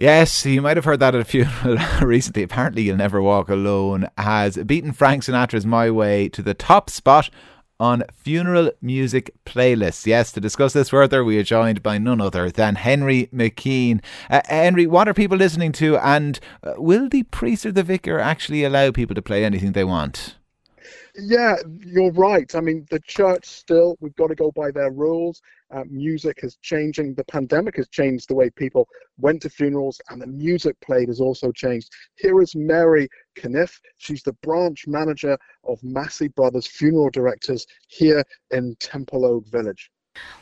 Yes, you might have heard that at a funeral recently. Apparently, You'll Never Walk Alone has beaten Frank Sinatra's My Way to the top spot on funeral music playlists. Yes, to discuss this further, we are joined by none other than Henry McKean. Uh, Henry, what are people listening to, and uh, will the priest or the vicar actually allow people to play anything they want? Yeah, you're right. I mean, the church still, we've got to go by their rules. Uh, music is changing. The pandemic has changed the way people went to funerals, and the music played has also changed. Here is Mary Caniff. She's the branch manager of Massey Brothers Funeral Directors here in Temple Templeogue Village.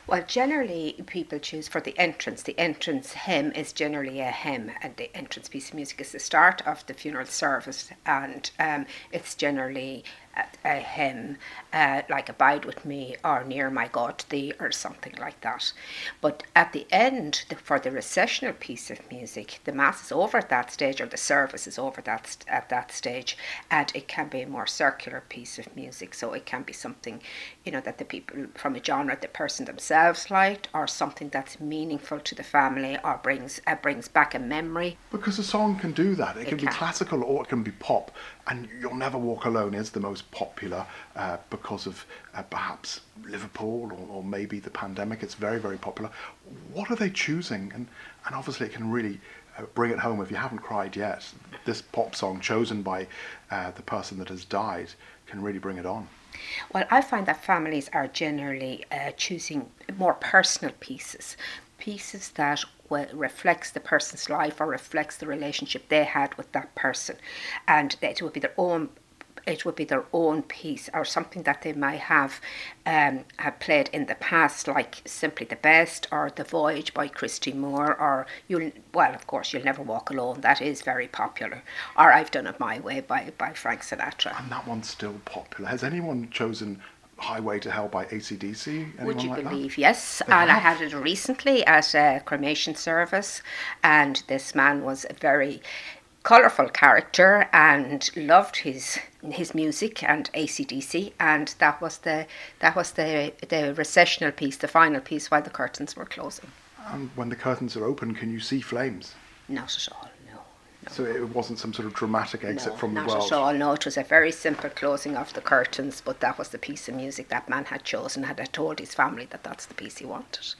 Well, generally, people choose for the entrance. The entrance hymn is generally a hymn, and the entrance piece of music is the start of the funeral service, and um, it's generally a, hymn uh, like Abide with Me or Near My God Thee or something like that. But at the end, the, for the recessional piece of music, the Mass is over at that stage or the service is over that at that stage and it can be a more circular piece of music. So it can be something, you know, that the people from a genre the person themselves liked or something that's meaningful to the family or brings uh, brings back a memory. Because a song can do that. It, it can, can be classical or it can be pop and You'll Never Walk Alone is the most popular uh, because of uh, perhaps Liverpool or, or, maybe the pandemic. It's very, very popular. What are they choosing? And, and obviously, it can really uh, bring it home if you haven't cried yet. This pop song, chosen by uh, the person that has died, can really bring it on. Well, I find that families are generally uh, choosing more personal pieces, pieces that reflects the person's life or reflects the relationship they had with that person, and it would be their own it would be their own piece or something that they might have um, have played in the past, like Simply the Best or The Voyage by Christy Moore, or you'll well, of course, You'll Never Walk Alone. That is very popular. Or I've Done It My Way by by Frank Sinatra. And that one's still popular. Has anyone chosen Highway to Hell by ACDC. Anyone Would you like believe? That? Yes, they and have? I had it recently at a cremation service, and this man was very colourful character and loved his his music and ACDC, and that was the that was the the recessional piece, the final piece, while the curtains were closing. And when the curtains are open, can you see flames? Not at all. No. no. So it wasn't some sort of dramatic exit no, from the world. Not at all. No, it was a very simple closing of the curtains. But that was the piece of music that man had chosen. Had told his family that that's the piece he wanted.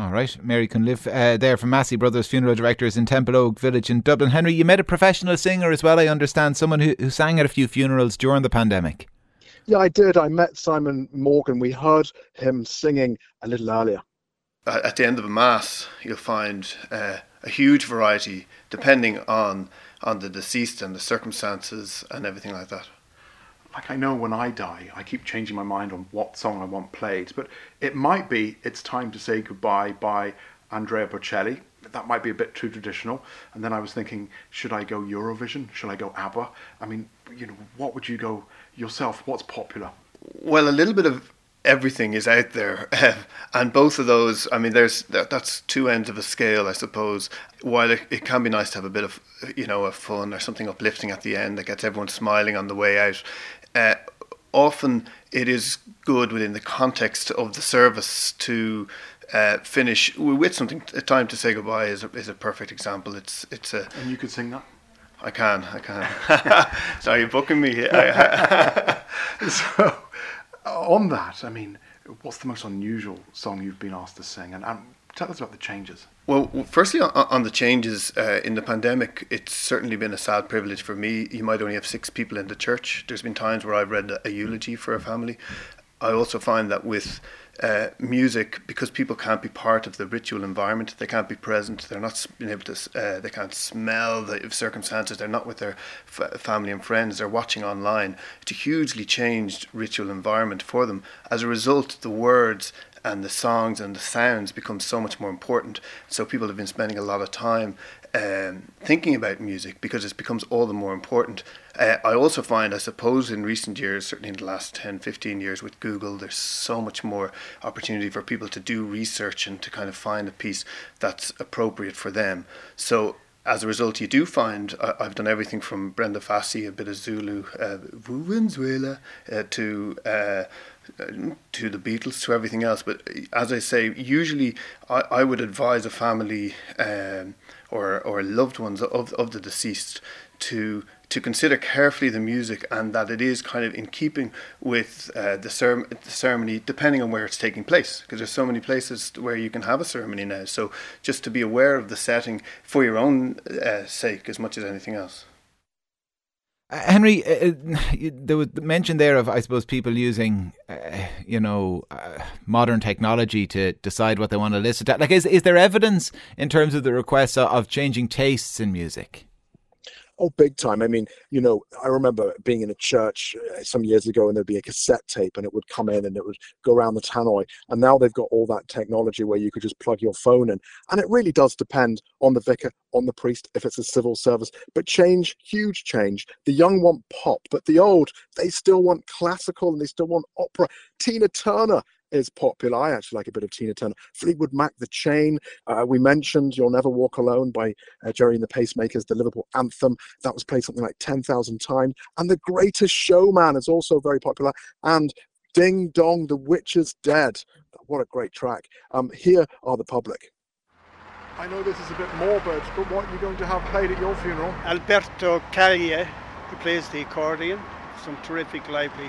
All right, Mary Cunliffe uh, there from Massey Brothers Funeral Directors in Templeogue Village in Dublin. Henry, you met a professional singer as well, I understand, someone who, who sang at a few funerals during the pandemic. Yeah, I did. I met Simon Morgan. We heard him singing a little earlier. At the end of a mass, you'll find uh, a huge variety depending on on the deceased and the circumstances and everything like that. Like I know when I die, I keep changing my mind on what song I want played, but it might be it's time to say goodbye by Andrea Bocelli. That might be a bit too traditional. And then I was thinking, should I go Eurovision? Should I go ABBA? I mean, you know, what would you go yourself? What's popular? Well, a little bit of everything is out there, and both of those. I mean, there's that's two ends of a scale, I suppose. While it, it, can be nice to have a bit of you know a fun or something uplifting at the end that gets everyone smiling on the way out. Uh, often it is good within the context of the service to uh, finish with something. A time to say goodbye is a, is a perfect example. It's it's a. And you could sing that. I can, I can. Sorry, you're booking me here. so, on that, I mean, what's the most unusual song you've been asked to sing? And, and tell us about the changes. Well, firstly, on, the changes uh, in the pandemic, it's certainly been a sad privilege for me. You might only have six people in the church. There's been times where I've read a, a eulogy for a family. I also find that with uh, music, because people can't be part of the ritual environment, they can't be present. They're not being able to. Uh, they can't smell the circumstances. They're not with their f- family and friends. They're watching online. It's a hugely changed ritual environment for them. As a result, the words and the songs and the sounds become so much more important. So people have been spending a lot of time um, thinking about music because it becomes all the more important. Uh, I also find, I suppose, in recent years, certainly in the last 10, 15 years with Google, there's so much more opportunity for people to do research and to kind of find a piece that's appropriate for them. So as a result, you do find uh, I've done everything from Brenda Fassie, a bit of Zulu, uh, Venezuela, uh, to uh, uh, to the Beatles, to everything else. But as I say, usually I, I would advise a family um, or or loved ones of of the deceased to to consider carefully the music and that it is kind of in keeping with uh, the, cer- the ceremony, depending on where it's taking place. Because there's so many places where you can have a ceremony now. So just to be aware of the setting for your own uh, sake as much as anything else. Uh, Henry, uh, uh there was mention there of, I suppose, people using, uh, you know, modern technology to decide what they want to listen to. Like, is is there evidence in terms of the requests of changing tastes in music? Oh, big time. I mean, you know, I remember being in a church uh, some years ago and there'd be a cassette tape and it would come in and it would go around the tannoy. And now they've got all that technology where you could just plug your phone in. And it really does depend on the vicar, on the priest, if it's a civil service. But change, huge change. The young want pop, but the old, they still want classical and they still want opera. Tina Turner is popular. I actually like a bit of Tina Turner. Fleetwood Mac, The Chain. Uh, we mentioned You'll Never Walk Alone by uh, Gerry and the Pacemakers, the Liverpool anthem. That was played something like 10,000 times. And The Greatest Showman is also very popular. And Ding Dong, The Witch is Dead. What a great track. Um, here are the public. I know this is a bit morbid, but what are you going to have played at your funeral? Alberto Callier, he plays the accordion, some terrific lively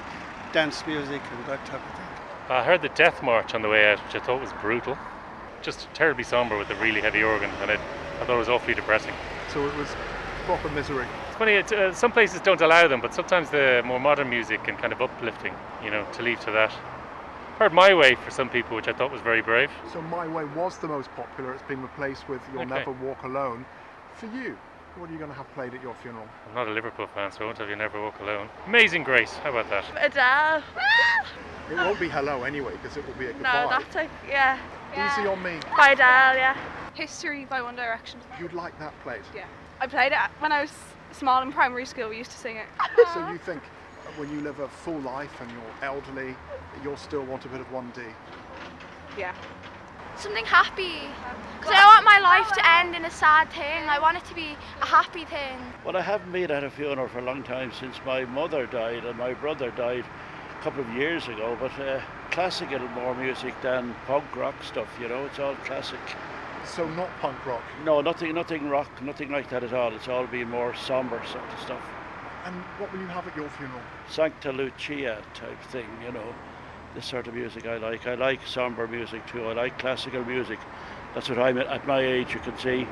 dance music and that type of thing. I heard the Death March on the way out, which I thought was brutal. Just terribly somber with a really heavy organ, and it, I thought it was awfully depressing. So it was proper misery. It's funny, it, uh, some places don't allow them, but sometimes the more modern music and kind of uplifting, you know, to leave to that. Heard My Way for some people, which I thought was very brave. So My Way was the most popular. It's been replaced with You'll okay. Never Walk Alone. For you, what are you going to have played at your funeral? I'm not a Liverpool fan, so I won't have You Never Walk Alone. Amazing Grace, how about that? Adele. It won't be hello anyway, because it will be a goodbye. No, that's a, yeah. Easy on me. By Adele, yeah. History by One Direction. You'd like that played? Yeah. I played it when I was small in primary school. We used to sing it. so you think when you live a full life and you're elderly, you'll still want a bit of 1D? Yeah. Something happy. Because I want my life to end in a sad thing. I want it to be a happy thing. Well, I haven't been at a funeral for a long time since my mother died and my brother died a couple of years ago, but uh, classical more music than punk rock stuff, you know, it's all classic. So not punk rock? No, nothing nothing rock, nothing like that at all. It's all been more somber sort of stuff. And what will you have at your funeral? Sancta Lucia type thing, you know. This sort of music I like. I like somber music too. I like classical music. That's what I'm at, at my age, you can see.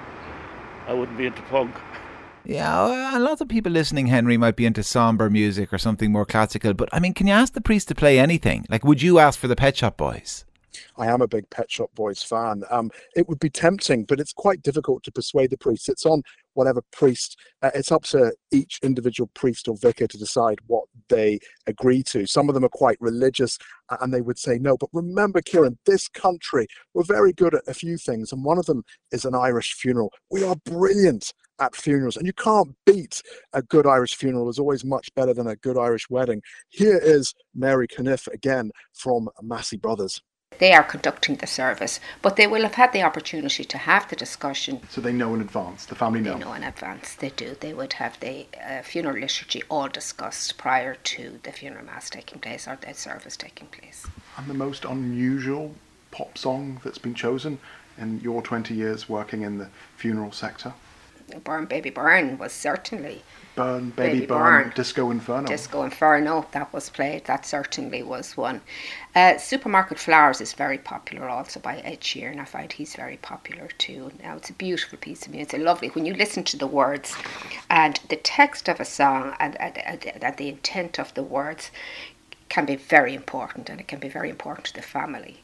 I wouldn't be into punk. Yeah, a lot of people listening, Henry, might be into somber music or something more classical. But I mean, can you ask the priest to play anything? Like, would you ask for the Pet Shop Boys? I am a big Pet Shop Boys fan. Um, it would be tempting, but it's quite difficult to persuade the priest. It's on whatever priest. Uh, it's up to each individual priest or vicar to decide what they agree to. Some of them are quite religious, and they would say no. But remember, Kieran, this country we're very good at a few things, and one of them is an Irish funeral. We are brilliant at funerals, and you can't beat a good Irish funeral. is always much better than a good Irish wedding. Here is Mary Caniff again from Massey Brothers. They are conducting the service, but they will have had the opportunity to have the discussion. So they know in advance. The family know. They know in advance. They do. They would have the uh, funeral liturgy all discussed prior to the funeral mass taking place or the service taking place. And the most unusual pop song that's been chosen in your 20 years working in the funeral sector? Burn Baby Burn was certainly Burn Baby, Baby Burn, Burn, Disco Inferno. Disco Inferno, that was played. That certainly was one. Uh, Supermarket Flowers is very popular also by Ed Sheeran. I find he's very popular too. Now it's a beautiful piece of music, lovely. When you listen to the words and the text of a song and, and, and, and the intent of the words can be very important and it can be very important to the family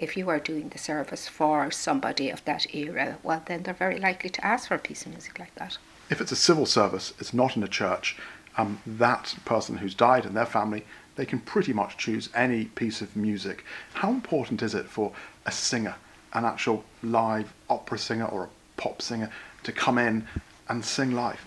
if you are doing the service for somebody of that era, well, then they're very likely to ask for a piece of music like that. If it's a civil service, it's not in a church, um, that person who's died and their family, they can pretty much choose any piece of music. How important is it for a singer, an actual live opera singer or a pop singer, to come in and sing live?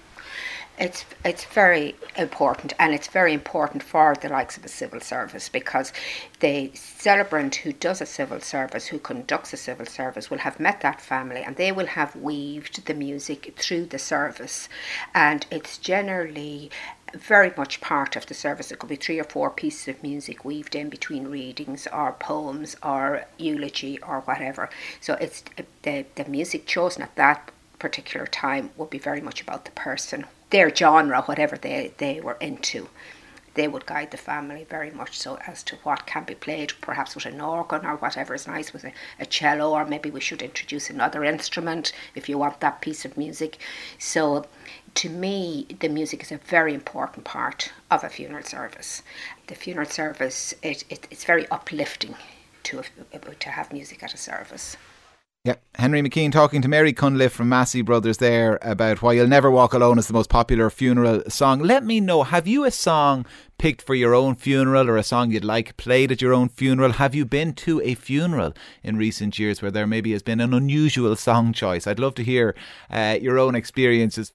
It's it's very important, and it's very important for the likes of a civil service because the celebrant who does a civil service, who conducts a civil service, will have met that family, and they will have weaved the music through the service, and it's generally very much part of the service. It could be three or four pieces of music weaved in between readings or poems or eulogy or whatever. So it's the, the music chosen at that particular time will be very much about the person, their genre, whatever they, they were into they would guide the family very much so as to what can be played, perhaps with an organ or whatever is nice with a, a, cello, or maybe we should introduce another instrument if you want that piece of music. So, to me, the music is a very important part of a funeral service. The funeral service, it, it it's very uplifting to, to have music at a service. Yeah, Henry McKean talking to Mary Cunliffe from Massey Brothers there about why You'll Never Walk Alone is the most popular funeral song. Let me know, have you a song picked for your own funeral or a song you'd like played at your own funeral? Have you been to a funeral in recent years where there maybe has been an unusual song choice? I'd love to hear uh, your own experiences.